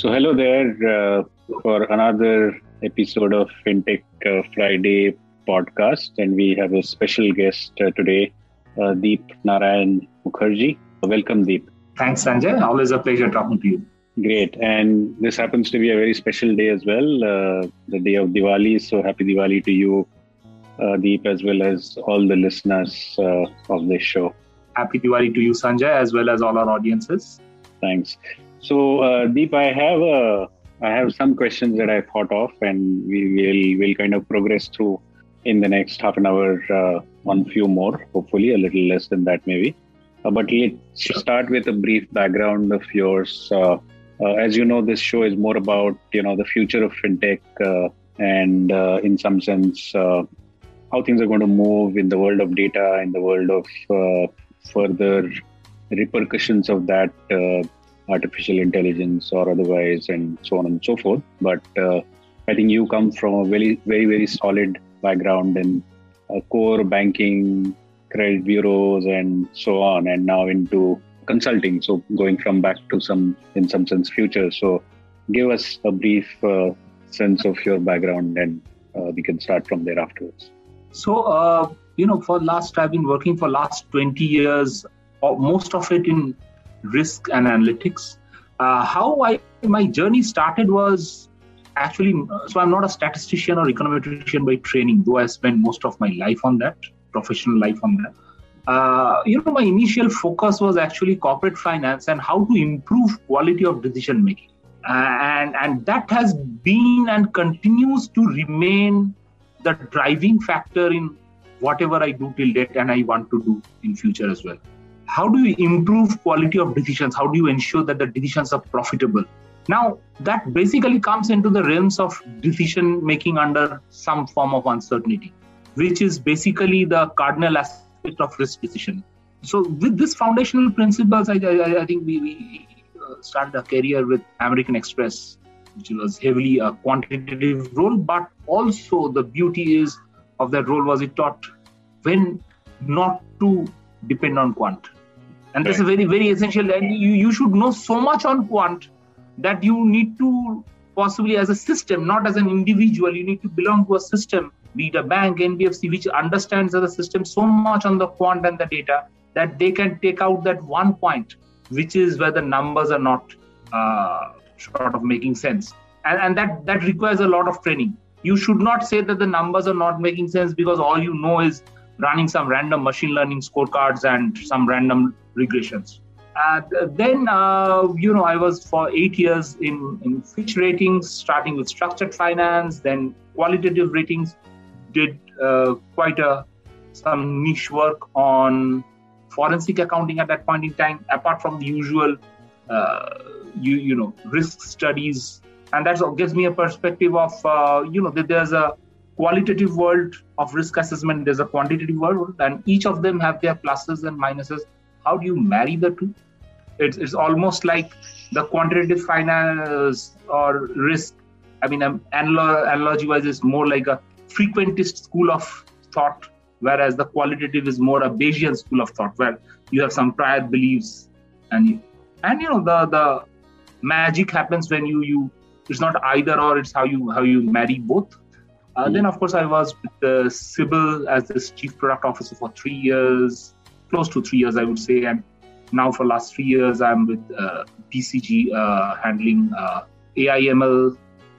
so hello there uh, for another episode of FinTech uh, Friday podcast, and we have a special guest uh, today, uh, Deep Narayan Mukherjee. Welcome, Deep. Thanks, Sanjay. Always a pleasure talking to you. Great, and this happens to be a very special day as well, uh, the day of Diwali. So happy Diwali to you, uh, Deep, as well as all the listeners of this show. Happy Diwali to you, Sanjay, as well as all our audiences. Thanks. So, uh, Deep, I have a, I have some questions that I thought of, and we will will kind of progress through in the next half an hour uh, on few more. Hopefully, a little less than that, maybe. Uh, but let's start with a brief background of yours. Uh, uh, as you know, this show is more about you know the future of fintech, uh, and in some sense, how things are going to move in the world of data, in the world of further repercussions of that artificial intelligence or otherwise, and so on and so forth. But uh, I think you come from a very, very, very solid background in uh, core banking, credit bureaus, and so on, and now into consulting. So going from back to some, in some sense, future. So give us a brief uh, sense of your background, and uh, we can start from there afterwards. So, uh, you know, for last I've been working for last 20 years, most of it in risk and analytics. Uh, how I my journey started was actually so I'm not a statistician or econometrician by training, though I spent most of my life on that, professional life on that. Uh, you know, my initial focus was actually corporate finance and how to improve quality of decision making, uh, and and that has been and continues to remain the driving factor in whatever I do till date and I want to do in future as well how do you improve quality of decisions? How do you ensure that the decisions are profitable? Now that basically comes into the realms of decision making under some form of uncertainty which is basically the cardinal aspect of risk decision. So with this foundational principles i, I, I think we, we uh, started a career with american express which was heavily a quantitative role but also the beauty is of that role was it taught when not to depend on quant and right. that's a very very essential. And you, you should know so much on quant that you need to possibly as a system not as an individual. You need to belong to a system be it a bank nbfc which understands a system so much on the quant and the data that they can take out that one point which is where the numbers are not uh, sort of making sense. And, and that that requires a lot of training. You should not say that the numbers are not making sense because all you know is running some random machine learning scorecards and some random regressions. Uh, then, uh, you know, I was for eight years in, in Fitch ratings, starting with structured finance, then qualitative ratings, did uh, quite a some niche work on forensic accounting at that point in time, apart from the usual, uh, you, you know, risk studies. And that gives me a perspective of, uh, you know, that there's a qualitative world of risk assessment, there's a quantitative world, and each of them have their pluses and minuses how do you marry the two? It's, it's almost like the quantitative finance or risk. I mean, um, analogy wise, is more like a frequentist school of thought, whereas the qualitative is more a Bayesian school of thought, where you have some prior beliefs and you, and you know the the magic happens when you you it's not either or it's how you how you marry both uh, then of course i was with the CIBIL as this chief product officer for three years close to three years, I would say. And now for last three years, I'm with uh, BCG uh, handling uh, AIML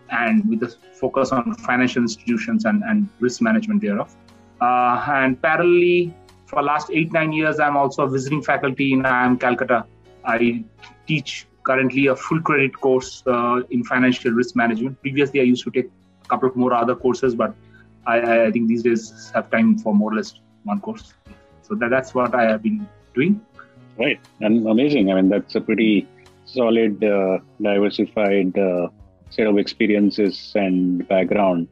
and with the focus on financial institutions and, and risk management thereof. Uh, and parallelly, for last eight, nine years, I'm also a visiting faculty in IIM Calcutta. I teach currently a full credit course uh, in financial risk management. Previously, I used to take a couple of more other courses, but I, I think these days have time for more or less one course. So that, that's what I have been doing. Right, and amazing. I mean, that's a pretty solid, uh, diversified uh, set of experiences and background.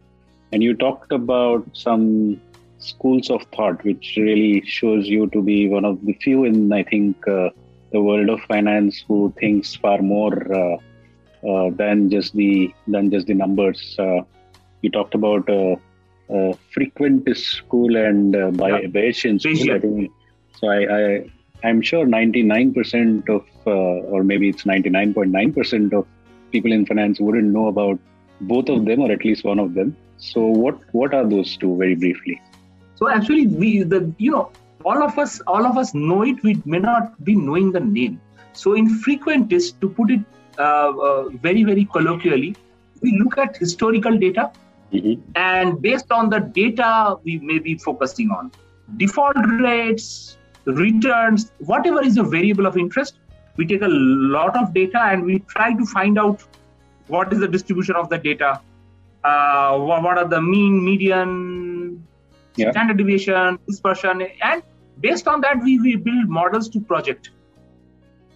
And you talked about some schools of thought, which really shows you to be one of the few in, I think, uh, the world of finance who thinks far more uh, uh, than just the than just the numbers. Uh, you talked about uh, frequentist school and uh, by yeah. Bayesian school. I think, so I, I I'm sure 99% of uh, or maybe it's 99.9% of people in finance wouldn't know about both of them or at least one of them. So what what are those two very briefly? So actually, we the you know all of us all of us know it. We may not be knowing the name. So in frequentist, to put it uh, uh, very very colloquially, we look at historical data, mm-hmm. and based on the data, we may be focusing on default rates, returns, whatever is a variable of interest. We take a lot of data and we try to find out what is the distribution of the data, uh, what are the mean, median, yeah. standard deviation, dispersion, and based on that, we, we build models to project.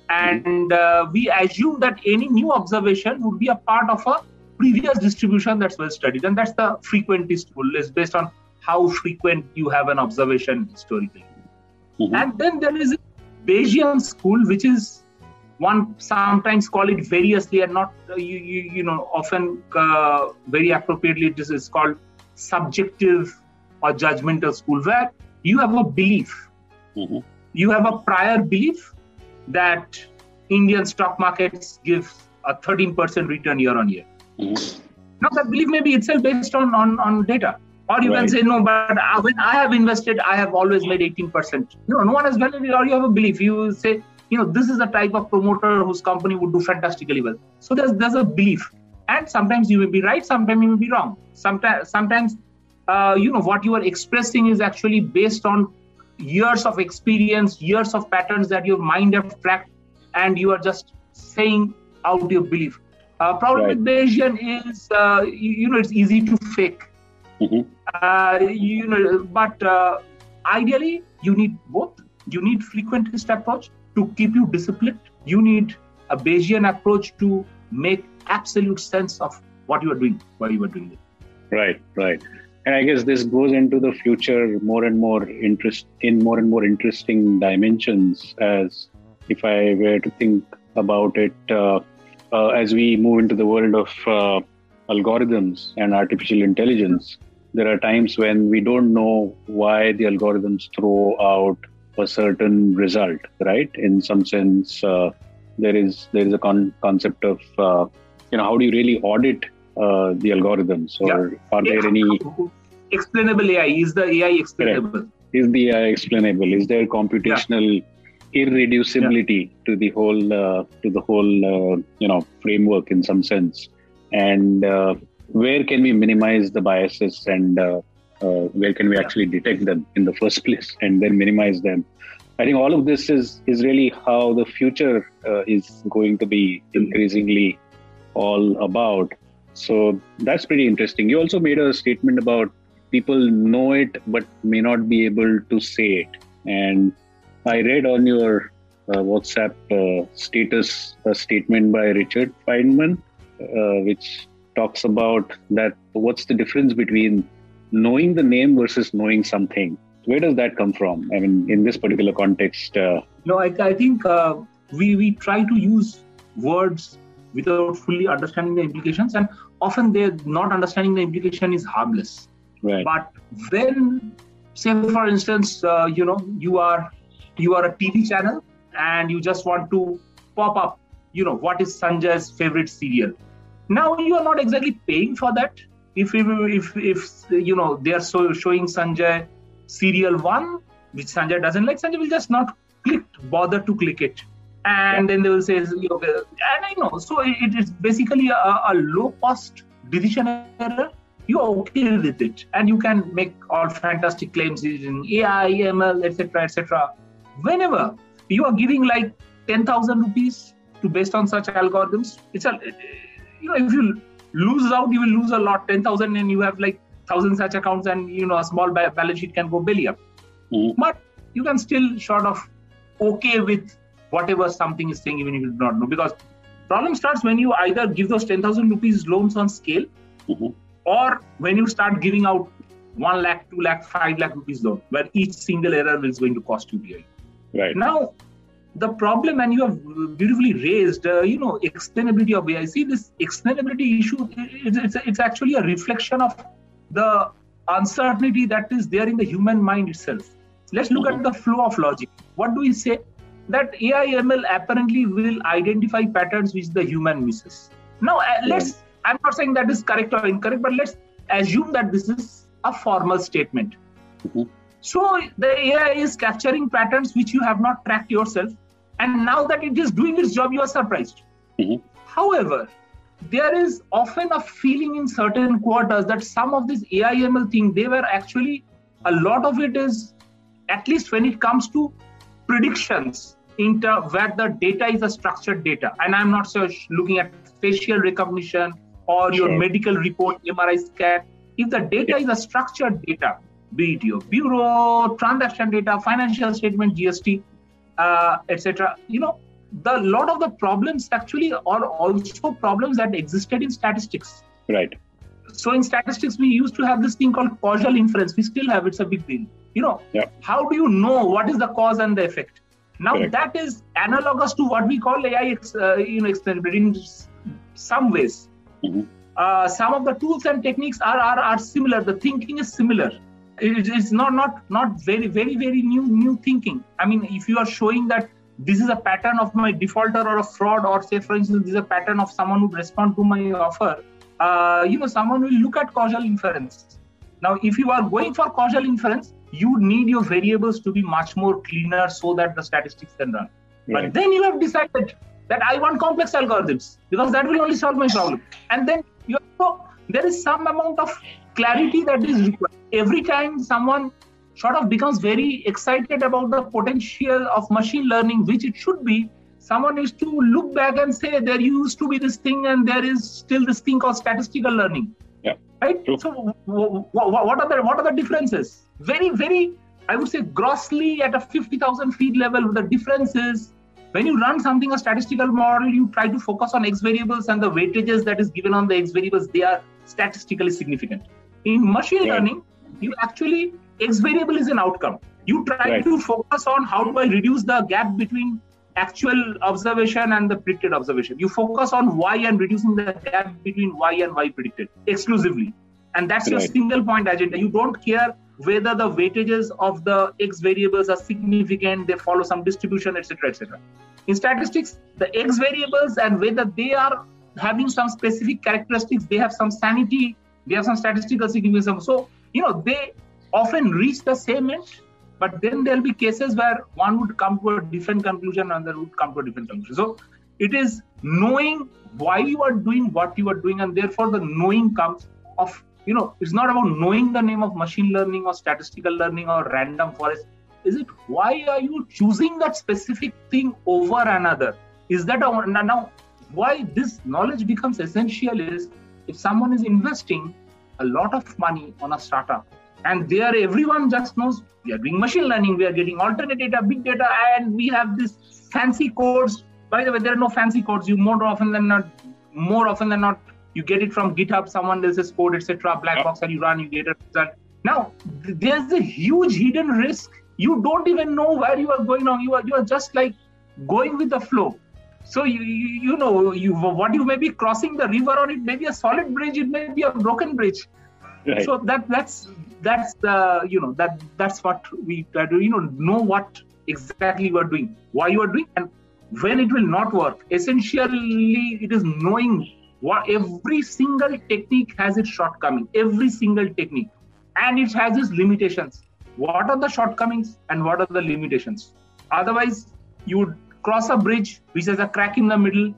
And uh, we assume that any new observation would be a part of a previous distribution that's well studied. And that's the frequentist rule, is based on how frequent you have an observation historically. Mm-hmm. And then there is a Bayesian school, which is one sometimes call it variously and not uh, you, you, you know often uh, very appropriately this is called subjective or judgmental school where you have a belief mm-hmm. you have a prior belief that indian stock markets give a 13% return year on year mm-hmm. now that belief may be itself based on on, on data. Or you right. can say no but when i have invested i have always made 18% you know no one has validated or you have a belief. You say you know this is the type of promoter whose company would do fantastically well. So there's there's a belief. And sometimes you may be right sometimes you may be wrong. Sometimes sometimes uh, you know what you are expressing is actually based on years of experience years of patterns that your mind have tracked and you are just saying out your belief uh, problem right. with bayesian is uh, you, you, know it's easy to fake mm-hmm. Uh, you know but uh, ideally you need both you need frequentist approach to keep you disciplined. You need a Bayesian approach to make absolute sense of what you are doing, why you are doing it. Right, right. And I guess this goes into the future more and more interest in more and more interesting dimensions. As if I were to think about it, uh, uh, as we move into the world of uh, algorithms and artificial intelligence, there are times when we don't know why the algorithms throw out a certain result, right? In some sense, uh, there is there is a con- concept of uh, you know how do you really audit uh, the algorithms, or yeah. are there any explainable AI? Is the AI explainable? Correct. Is the AI explainable? Is there computational yeah. Irreducibility yeah. to the whole uh, to the whole uh, you know framework in some sense? And uh, where can we minimize the biases and uh, where can we actually detect them in the first place and then minimize them? I think all of this is is really how the future uh, is going to be increasingly all about. So that's pretty interesting. You also made a statement about people know it but may not be able to say it. And i read on your uh, whatsapp uh, status a statement by richard feynman uh, which talks about that what's the difference between knowing the name versus knowing something. Where does that come from? I mean in this particular context uh... no i, I think uh, we we try to use words without fully understanding the implications and often they're not understanding the implication is harmless. Right. But when say for instance uh, you know you are you are a tv channel and you just want to pop up you know what is sanjay's favorite serial now you are not exactly paying for that if if if you know they are so showing Sanjay serial one, which Sanjay doesn't like, Sanjay will just not click, bother to click it, and yeah. then they will say, okay, and I know. So it is basically a, a low cost decision error. You are okay with it, and you can make all fantastic claims using AI, ML, etc., etc. Whenever you are giving like ten thousand rupees to based on such algorithms, it's a you know if you lose out, you will lose a lot, 10,000, and you have like thousand such accounts, and you know, a small balance sheet can go belly up. Mm-hmm. But you can still sort of okay with whatever something is saying, even if you do not know. Because problem starts when you either give those 10,000 rupees loans on scale, mm-hmm. or when you start giving out 1 lakh, 2 lakh, 5 lakh rupees loan, where each single error is going to cost you dearly. Right. Now, the problem and you have beautifully raised uh, you know explainability of ai see this explainability issue it's, it's, it's actually a reflection of the uncertainty that is there in the human mind itself let's look mm-hmm. at the flow of logic what do we say that ai ml apparently will identify patterns which the human misses Now, uh, let's. I'm not saying that is correct or incorrect, but let's assume that this is a formal statement. Mm-hmm. So the AI is capturing patterns which you have not tracked yourself. And now that it is doing its job, you are surprised. Mm-hmm. However, there is often a feeling in certain quarters that some of this AI ML thing, they were actually, a lot of it is, at least when it comes to predictions, inter where the data is a structured data. And I'm not so looking at facial recognition or your sure. medical report, MRI scan. If the data is a structured data, be it your bureau, transaction data, financial statement, GST, uh, etc., you know, the lot of the problems actually are also problems that existed in statistics. Right. So in statistics, we used to have this thing called causal inference. We still have it's a big deal. You know, yeah. how do you know what is the cause and the effect? Now Correct. that is analogous to what we call AI, uh, you know, experiment in some ways. Mm-hmm. Uh, some of the tools and techniques are, are are similar. The thinking is similar. It, it's not not not very very very new new thinking. I mean, if you are showing that this is a pattern of my defaulter or a fraud or say for instance this is a pattern of someone who respond to my offer uh, you know someone will look at causal inference now if you are going for causal inference you need your variables to be much more cleaner so that the statistics can run right. but then you have decided that i want complex algorithms because that will only solve my problem and then you so there is some amount of clarity that is required every time someone sort of becomes very excited about the potential of machine learning, which it should be, someone needs to look back and say there used to be this thing and there is still this thing called statistical learning. Yeah. Right. True. So what are the what are the differences? Very very I would say grossly at a fifty thousand feet level. The difference is when you run something a statistical model, you try to focus on x variables and the weightages that is given on the x variables. They are statistically significant. In machine yeah. learning, you actually X variable is an outcome. You try right. to focus on how do I reduce the gap between actual observation and the predicted observation. You focus on Y and reducing the gap between Y and Y predicted exclusively. And that's right. your single point agenda. You don't care whether the weightages of the X variables are significant, they follow some distribution, etc. etc. In statistics, the X variables and whether they are having some specific characteristics, they have some sanity, they have some statistical significance. So, you know, they often reach the same end, but then there'll be cases where one would come to a different conclusion another would come to a different conclusion. So it is knowing why you are doing what you are doing, and therefore the knowing comes of you know it's not about knowing the name of machine learning or statistical learning or random forest is it why are you choosing that specific thing over another is that a, now why this knowledge becomes essential is if someone is investing a lot of money on a startup and there, everyone just knows we are doing machine learning, we are getting alternate data, big data, and we have this fancy codes. By the way, there are no fancy codes. You more often than not, more often than not, you get it from GitHub, someone else's code, etc. Black box, and you run, you get a result. Now, there's a huge hidden risk. You don't even know where you are going on. You are you are just like going with the flow. So you, you, you know you what you may be crossing the river on it may be a solid bridge, it may be a broken bridge. Right. So that that's that's the you know that that's what we try to you know know what exactly you are doing why you are doing and when it will not work essentially it is knowing what every single technique has its shortcoming every single technique and it has its limitations what are the shortcomings and what are the limitations otherwise you would cross a bridge which has a crack in the middle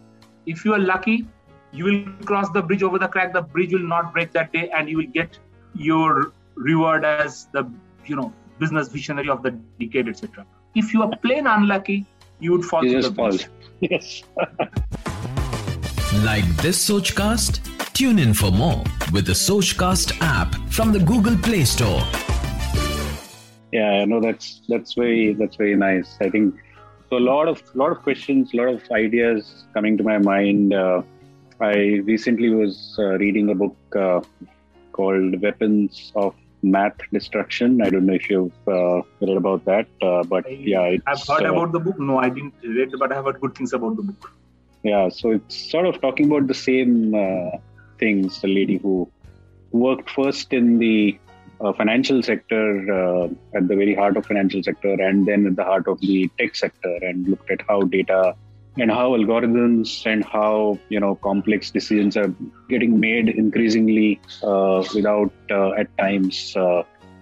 if you are lucky you will cross the bridge over the crack the bridge will not break that day and you will get your reward as the you know business visionary of the decade, etc. If you are plain unlucky, you would fall. You just fall. Yes. like this Sochcast? Tune in for more with the Sochcast app from the Google Play Store. Yeah, I know that's that's very that's very nice. I think so. A lot of lot of questions, a lot of ideas coming to my mind. Uh, I recently was uh, reading a book uh, called Weapons of math destruction. I don't know if you've uh, read about that, uh, but I, yeah, I've heard uh, about the book. No, I didn't read, but I have heard good things about the book. Yeah, so it's sort of talking about the same uh, things. The lady who worked first in the uh, financial sector, uh, at the very heart of financial sector, and then at the heart of the tech sector, and looked at how data and how algorithms and how you know complex decisions are getting made increasingly uh, without uh, at times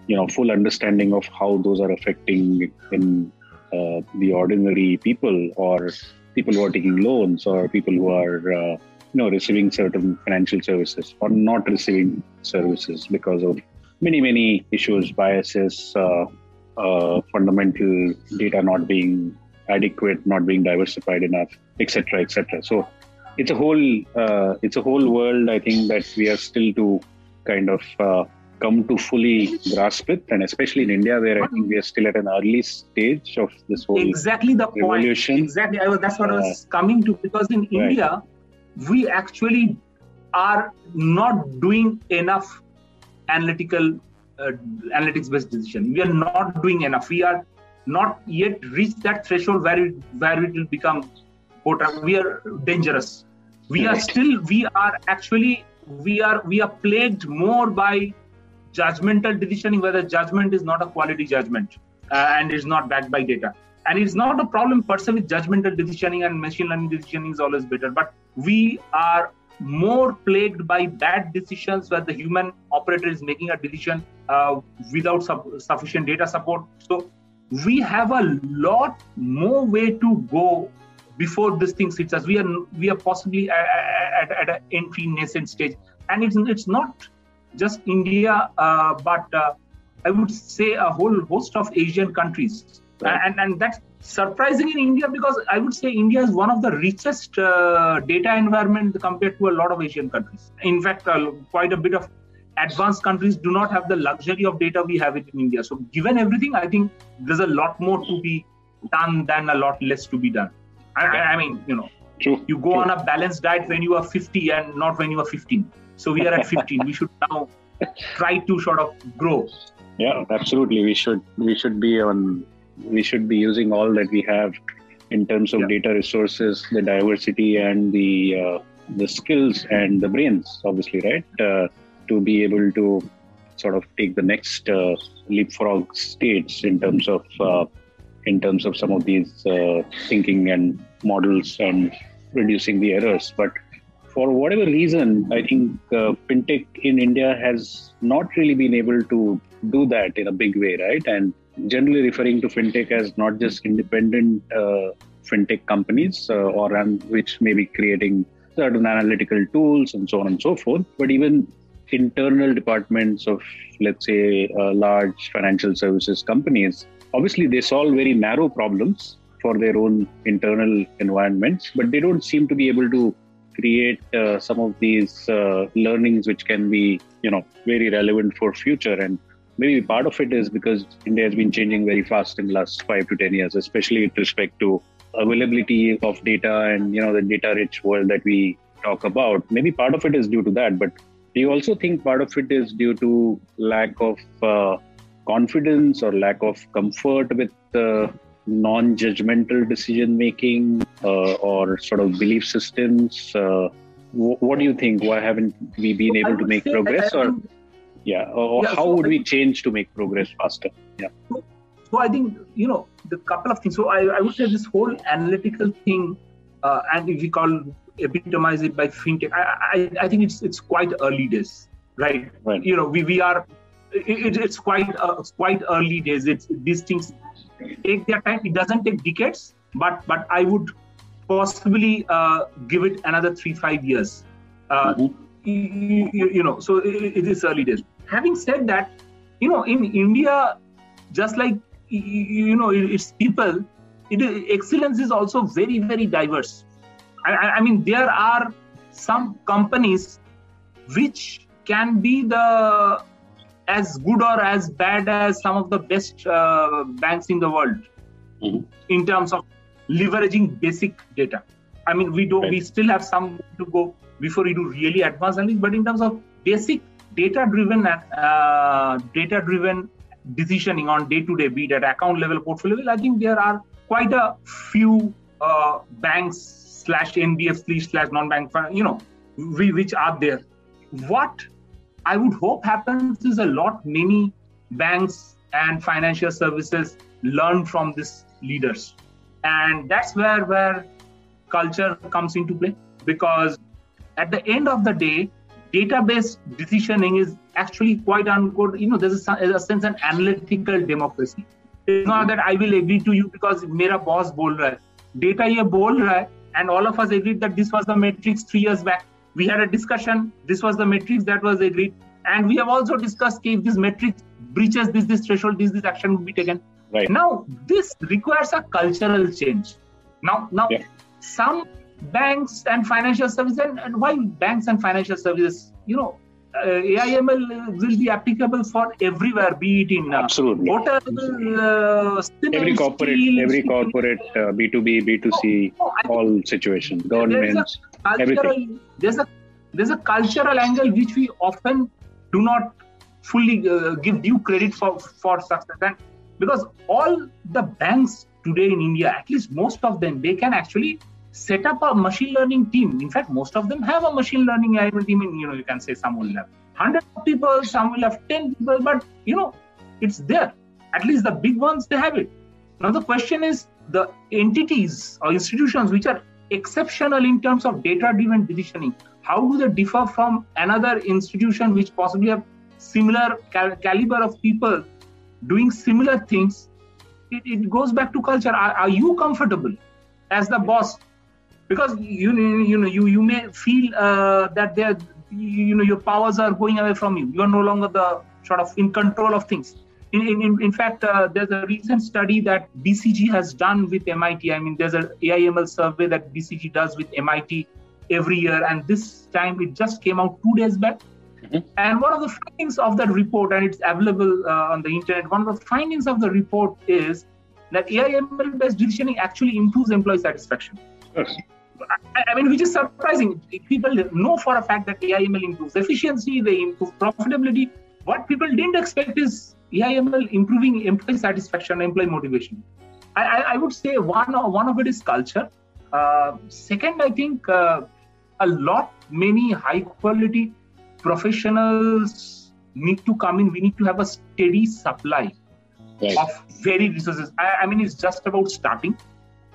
you know full understanding of how those are affecting in uh, the ordinary people or people who are taking loans or people who are uh, you know receiving certain financial services or not receiving services because of many many issues biases uh, fundamental data not being adequate, not being diversified enough, etc., etc. So it's a whole uh, it's a whole world. I think that we are still to kind of uh, come to fully grasp it, and especially in India, where I think we are still at an early stage of this whole exactly the revolution. point. Exactly, I was, that's what I was uh, coming to because in right. India, we actually are not doing enough analytical uh, analytics based decision. We are not doing enough. We are not yet reached that threshold where it, where it will become we are dangerous. We are still we are actually we are we are plagued more by judgmental decisioning whether judgment is not a quality judgment uh, and is not backed by data. And it's not a problem per se with judgmental decisioning and machine learning decisioning is always better but we are more plagued by bad decisions where the human operator is making a decision uh, without sub- sufficient data support so we have a lot more way to go before this thing hits us. We are we are possibly at, at, at an entry nascent stage, and it's it's not just India, uh, but uh, I would say a whole host of Asian countries, right. and and that's surprising in India because I would say India is one of the richest uh, data environment compared to a lot of Asian countries. In fact, uh, quite a bit of advanced countries do not have the luxury of data we have it in India. So, given everything, I think there's a lot more to be done than a lot less to be done. I, I mean, you know, True. you go True. on a balanced diet when you are 50 and not when you are 15. So, we are at 15. we should now try to sort of grow. Yeah, absolutely. We should we should be on we should be using all that we have in terms of yeah. data resources, the diversity, and the uh, the skills and the brains, obviously, right? Uh, to be able to sort of take the next uh, leapfrog stage in terms of uh, in terms of some of these uh, thinking and models and reducing the errors. But for whatever reason, I think uh, fintech in India has not really been able to do that in a big way, right? And generally referring to fintech as not just independent uh, fintech companies uh, or which may be creating certain analytical tools and so on and so forth, but even internal departments of, let's say, uh, large financial services companies, obviously they solve very narrow problems for their own internal environments, but they don't seem to be able to create uh, some of these uh, learnings which can be, you know, very relevant for future. And maybe part of it is because India has been changing very fast in the last five to ten years, especially with respect to availability of data and you know the data rich world that we talk about. Maybe part of it is due to that, but do you also think part of it is due to lack of uh, confidence or lack of comfort with uh, non-judgmental decision making uh, or sort of belief systems? Uh, what do you think? Why haven't we been able to make progress, or yeah, or yeah, how so would we change to make progress faster? Yeah. So, so I think you know the couple of things. So I, I would say this whole analytical thing, uh, and if we call epitomize it by fintech. I, I, I think it's it's quite early days, right? right. You know, we, we are it, it's quite uh, it's quite early days. It's these things take their time. It doesn't take decades, but but I would possibly uh, give it another three five years. Uh, mm-hmm. you, you, you, know, so it, it is early days. Having said that, you know, in India, just like you know, it's people. It, excellence is also very very diverse I, I mean, there are some companies which can be the as good or as bad as some of the best uh, banks in the world mm-hmm. in terms of leveraging basic data. I mean, we do right. we still have some to go before we do really advanced analytics, but in terms of basic data-driven uh, data-driven decisioning on day-to-day, be it at account level, portfolio level, I think there are quite a few uh, banks slash NBFC slash non-bank, you know, we, which are there. What I would hope happens is a lot many banks and financial services learn from these leaders, and that's where where culture comes into play because at the end of the day, database decisioning is actually quite unquote, you know, there's a, a sense an analytical democracy. It's not that I will agree to you because मेरा boss बोल रहा है. Data ये बोल रहा है and all of us agreed that this was the matrix three years back. We had a discussion. This was the matrix that was agreed. And we have also discussed if this matrix breaches this, this threshold, this, this action would be taken. Right. Now, this requires a cultural change. Now, now Yeah. some banks and financial services, and, and why banks and financial services, you know, uh, AIML will be applicable for everywhere, be it in uh, Absolutely. hotel, uh, cement, Every corporate, steel, every corporate uh, B2B, B2C, Oh, I think all situations, there's governments. a cultural, there's a there's a cultural angle which we often do not fully uh, give due credit for for success and because all the banks today in india at least most of them they can actually set up a machine learning team. In fact most of them have a machine learning AI team in you know you can say some will have 100 people some will have 10 people but you know it's there. At least the big ones they have it. Now the question is the entities or institutions which are exceptional in terms of data driven decisioning how do they differ from another institution which possibly have similar cal- caliber of people doing similar things? It, it goes back to culture. Are, are you comfortable as the boss because you you know you you may feel uh, that they're you, know your powers are going away from you you are no longer the sort of in control of things in, in, in fact, uh, there's a recent study that BCG has done with MIT. I mean, there's an AIML survey that BCG does with MIT every year, and this time it just came out two days back. Mhm. And one of the findings of that report, and it's available uh, on the internet, one of the findings of the report is that AIML based decisioning actually improves employee satisfaction. Yes. I, I mean, which is surprising. People know for a fact that AIML improves efficiency, they improve profitability. What people didn't expect is AIML improving employee satisfaction, employee motivation. I, I, I would say one of, one of it is culture. Uh, second, I think uh, a lot, many high quality professionals need to come in. We need to have a steady supply of very resources. I, I mean, it's just about starting.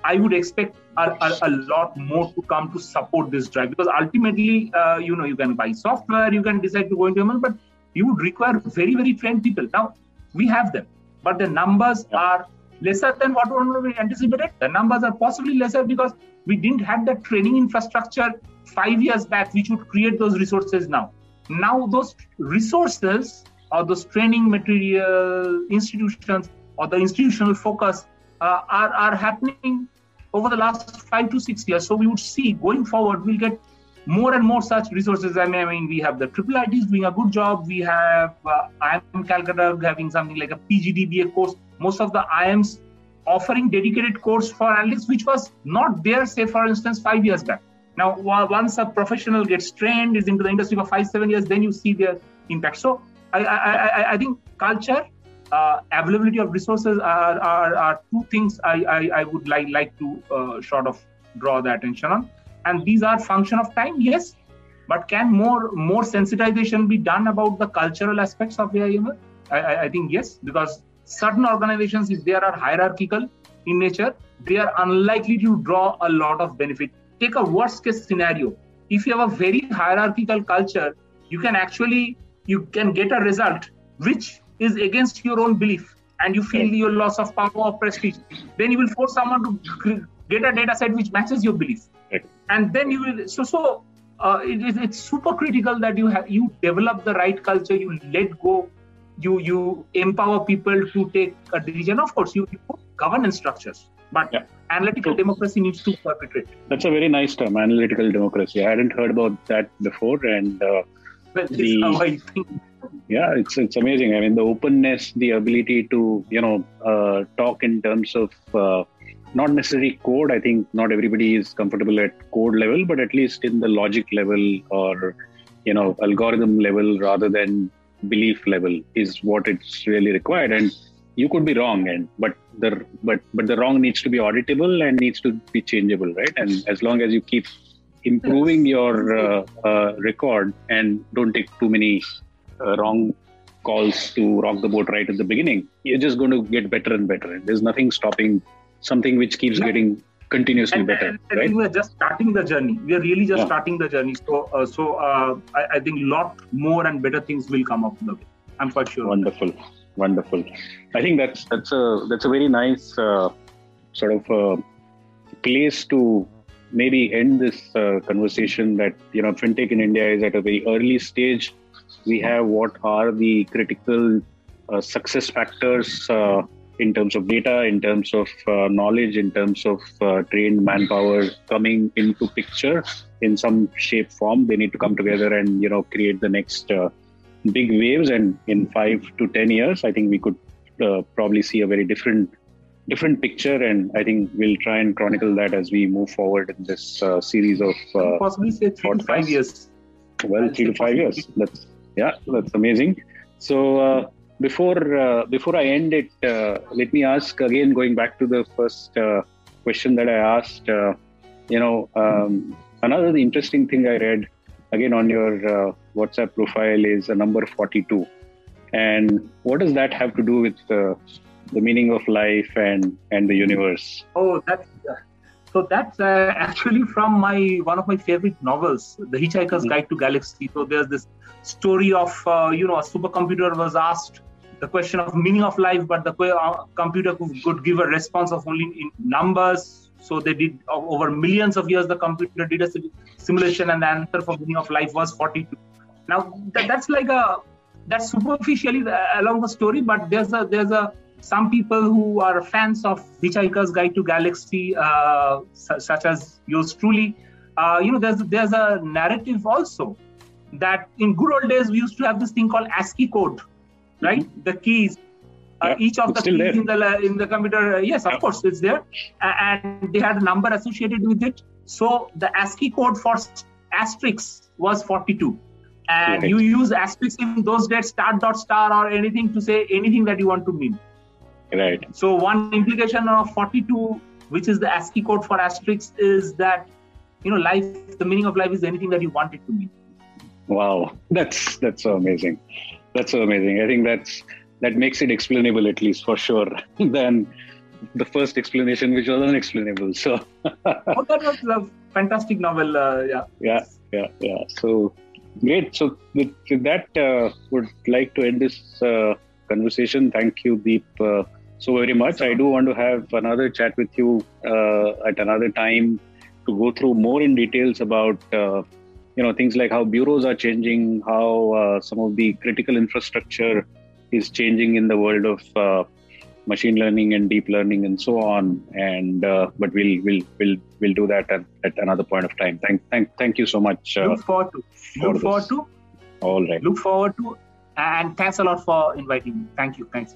I would expect a, a, a lot more to come to support this drive because ultimately, uh, you know, you can buy software, you can decide to go into ML, but you would require very, very trained people. Now, we have them, but the numbers Yeah. are lesser than what we anticipated. The numbers are possibly lesser because we didn't have that training infrastructure five years back, which would create those resources now. Now, those resources or those training material institutions or the institutional focus uh, are, are happening over the last five to six years. So we would see going forward, we'll get more and more such resources. I mean, I mean we have the triple ITs doing a good job. We have uh, IIM Calcutta having something like a PGDBA course. Most of the IIMs offering dedicated course for analytics, which was not there, say, for instance, five years back. Now, once a professional gets trained, is into the industry for five, seven years, then you see their impact. So I, I, I, I think culture, uh, availability of resources are, are, are two things I, I, I would like, like to uh, sort of draw the attention on. And these are function of time, yes, but can more more sensitization be done about the cultural aspects of AIML? I, I, I think yes, because certain organizations, if they are hierarchical in nature, they are unlikely to draw a lot of benefit. Take a worst case scenario. If you have a very hierarchical culture, you can actually you can get a result which is against your own belief and you feel your loss of power or prestige then you will force someone to get a data set which matches your belief. And then you will so so uh, it, it- it's super critical that you have you develop the right culture you let go you you empower people to take a decision. Of course you, you put governance structures but Yeah. analytical So- democracy needs to perpetrate. That's a very nice term, analytical democracy. I hadn't heard about that before, and uh, well this is The- how i think yeah, it's it's amazing. I mean, the openness, the ability to you know uh, talk in terms of uh, not necessarily code. I think not everybody is comfortable at code level, but at least in the logic level or you know algorithm level rather than belief level is what it's really required. And you could be wrong, and but the but but the wrong needs to be auditable and needs to be changeable, right? And as long as you keep improving your uh, uh, record and don't take too many uh, wrong calls to rock the boat right at the beginning, you're just going to get better and better. There's nothing stopping something which keeps Yeah. getting continuously and, better. And I right? we're just starting the journey. We are really just Yeah. starting the journey. So, uh, so uh, I, I think a lot more and better things will come up the way. I'm quite sure. Wonderful, wonderful. I think that's that's a that's a very nice uh, sort of uh, place to maybe end this uh, conversation. That you know, fintech in India is at a very early stage. We have what are the critical uh, success factors uh, in terms of data, in terms of uh, knowledge, in terms of uh, trained manpower coming into picture in some shape form. They need to come together and you know create the next uh, big waves. And in five to ten years, I think we could uh, probably see a very different different picture. And I think we'll try and chronicle that as we move forward in this uh, series of uh, Possibly say three to five years. well I'll three to five years that's yeah that's amazing. So uh, before uh, before i end it uh, let me ask again going back to the first uh, question that i asked uh, you know um, another interesting thing i read again on your uh, whatsapp profile is a number 42 and what does that have to do with the meaning of life and and the universe? Oh, that's so. That's uh, actually from my one of my favorite novels, The Hitchhiker's Mhm. Guide to Galaxy. So there's this story of uh, you know a supercomputer was asked the question of meaning of life, but the uh, computer could, give a response of only in numbers. So they did over millions of years. The computer did a simulation, and the answer for meaning of life was 42. Now that, that's like a that's superficially along the story, but there's a there's a some people who are fans of Hitchhiker's Guide to Galaxy, uh, su- such as yours truly, uh, you know, there's there's a narrative also that in good old days we used to have this thing called ASCII code, right? The keys. Uh, Mm-hmm. Each of the keys there. in the in the computer, uh, yes, of Yeah. course, it's there, and they had a number associated with it. So the ASCII code for asterisk was 42, and Right. you use asterisk in those days, star dot star or anything to say anything that you want to mean. Right So one implication of 42, which is the ASCII code for asterisk, is that you know life, the meaning of life is anything that you want it to mean. Wow, that's that's so amazing. That's so amazing. I think that's that makes it explainable at least for sure than the first explanation, which was unexplainable. So oh, that was a fantastic novel. Uh, yeah. yeah, yeah, yeah. So great. So with, with that, uh, would like to end this uh, conversation. Thank you, Deep, uh, so very much. I do want to have another chat with you uh, at another time to go through more in details about uh, you know things like how bureaus are changing, how uh, some of the critical infrastructure is changing in the world of uh, machine learning and deep learning and so on. And uh, but we'll we'll we'll we'll do that at, at another point of time. Thank thank thank you so much. Uh, Look forward to. for Look forward this. to. all right. Look forward to. And thanks a lot for inviting me. Thank you. Thanks.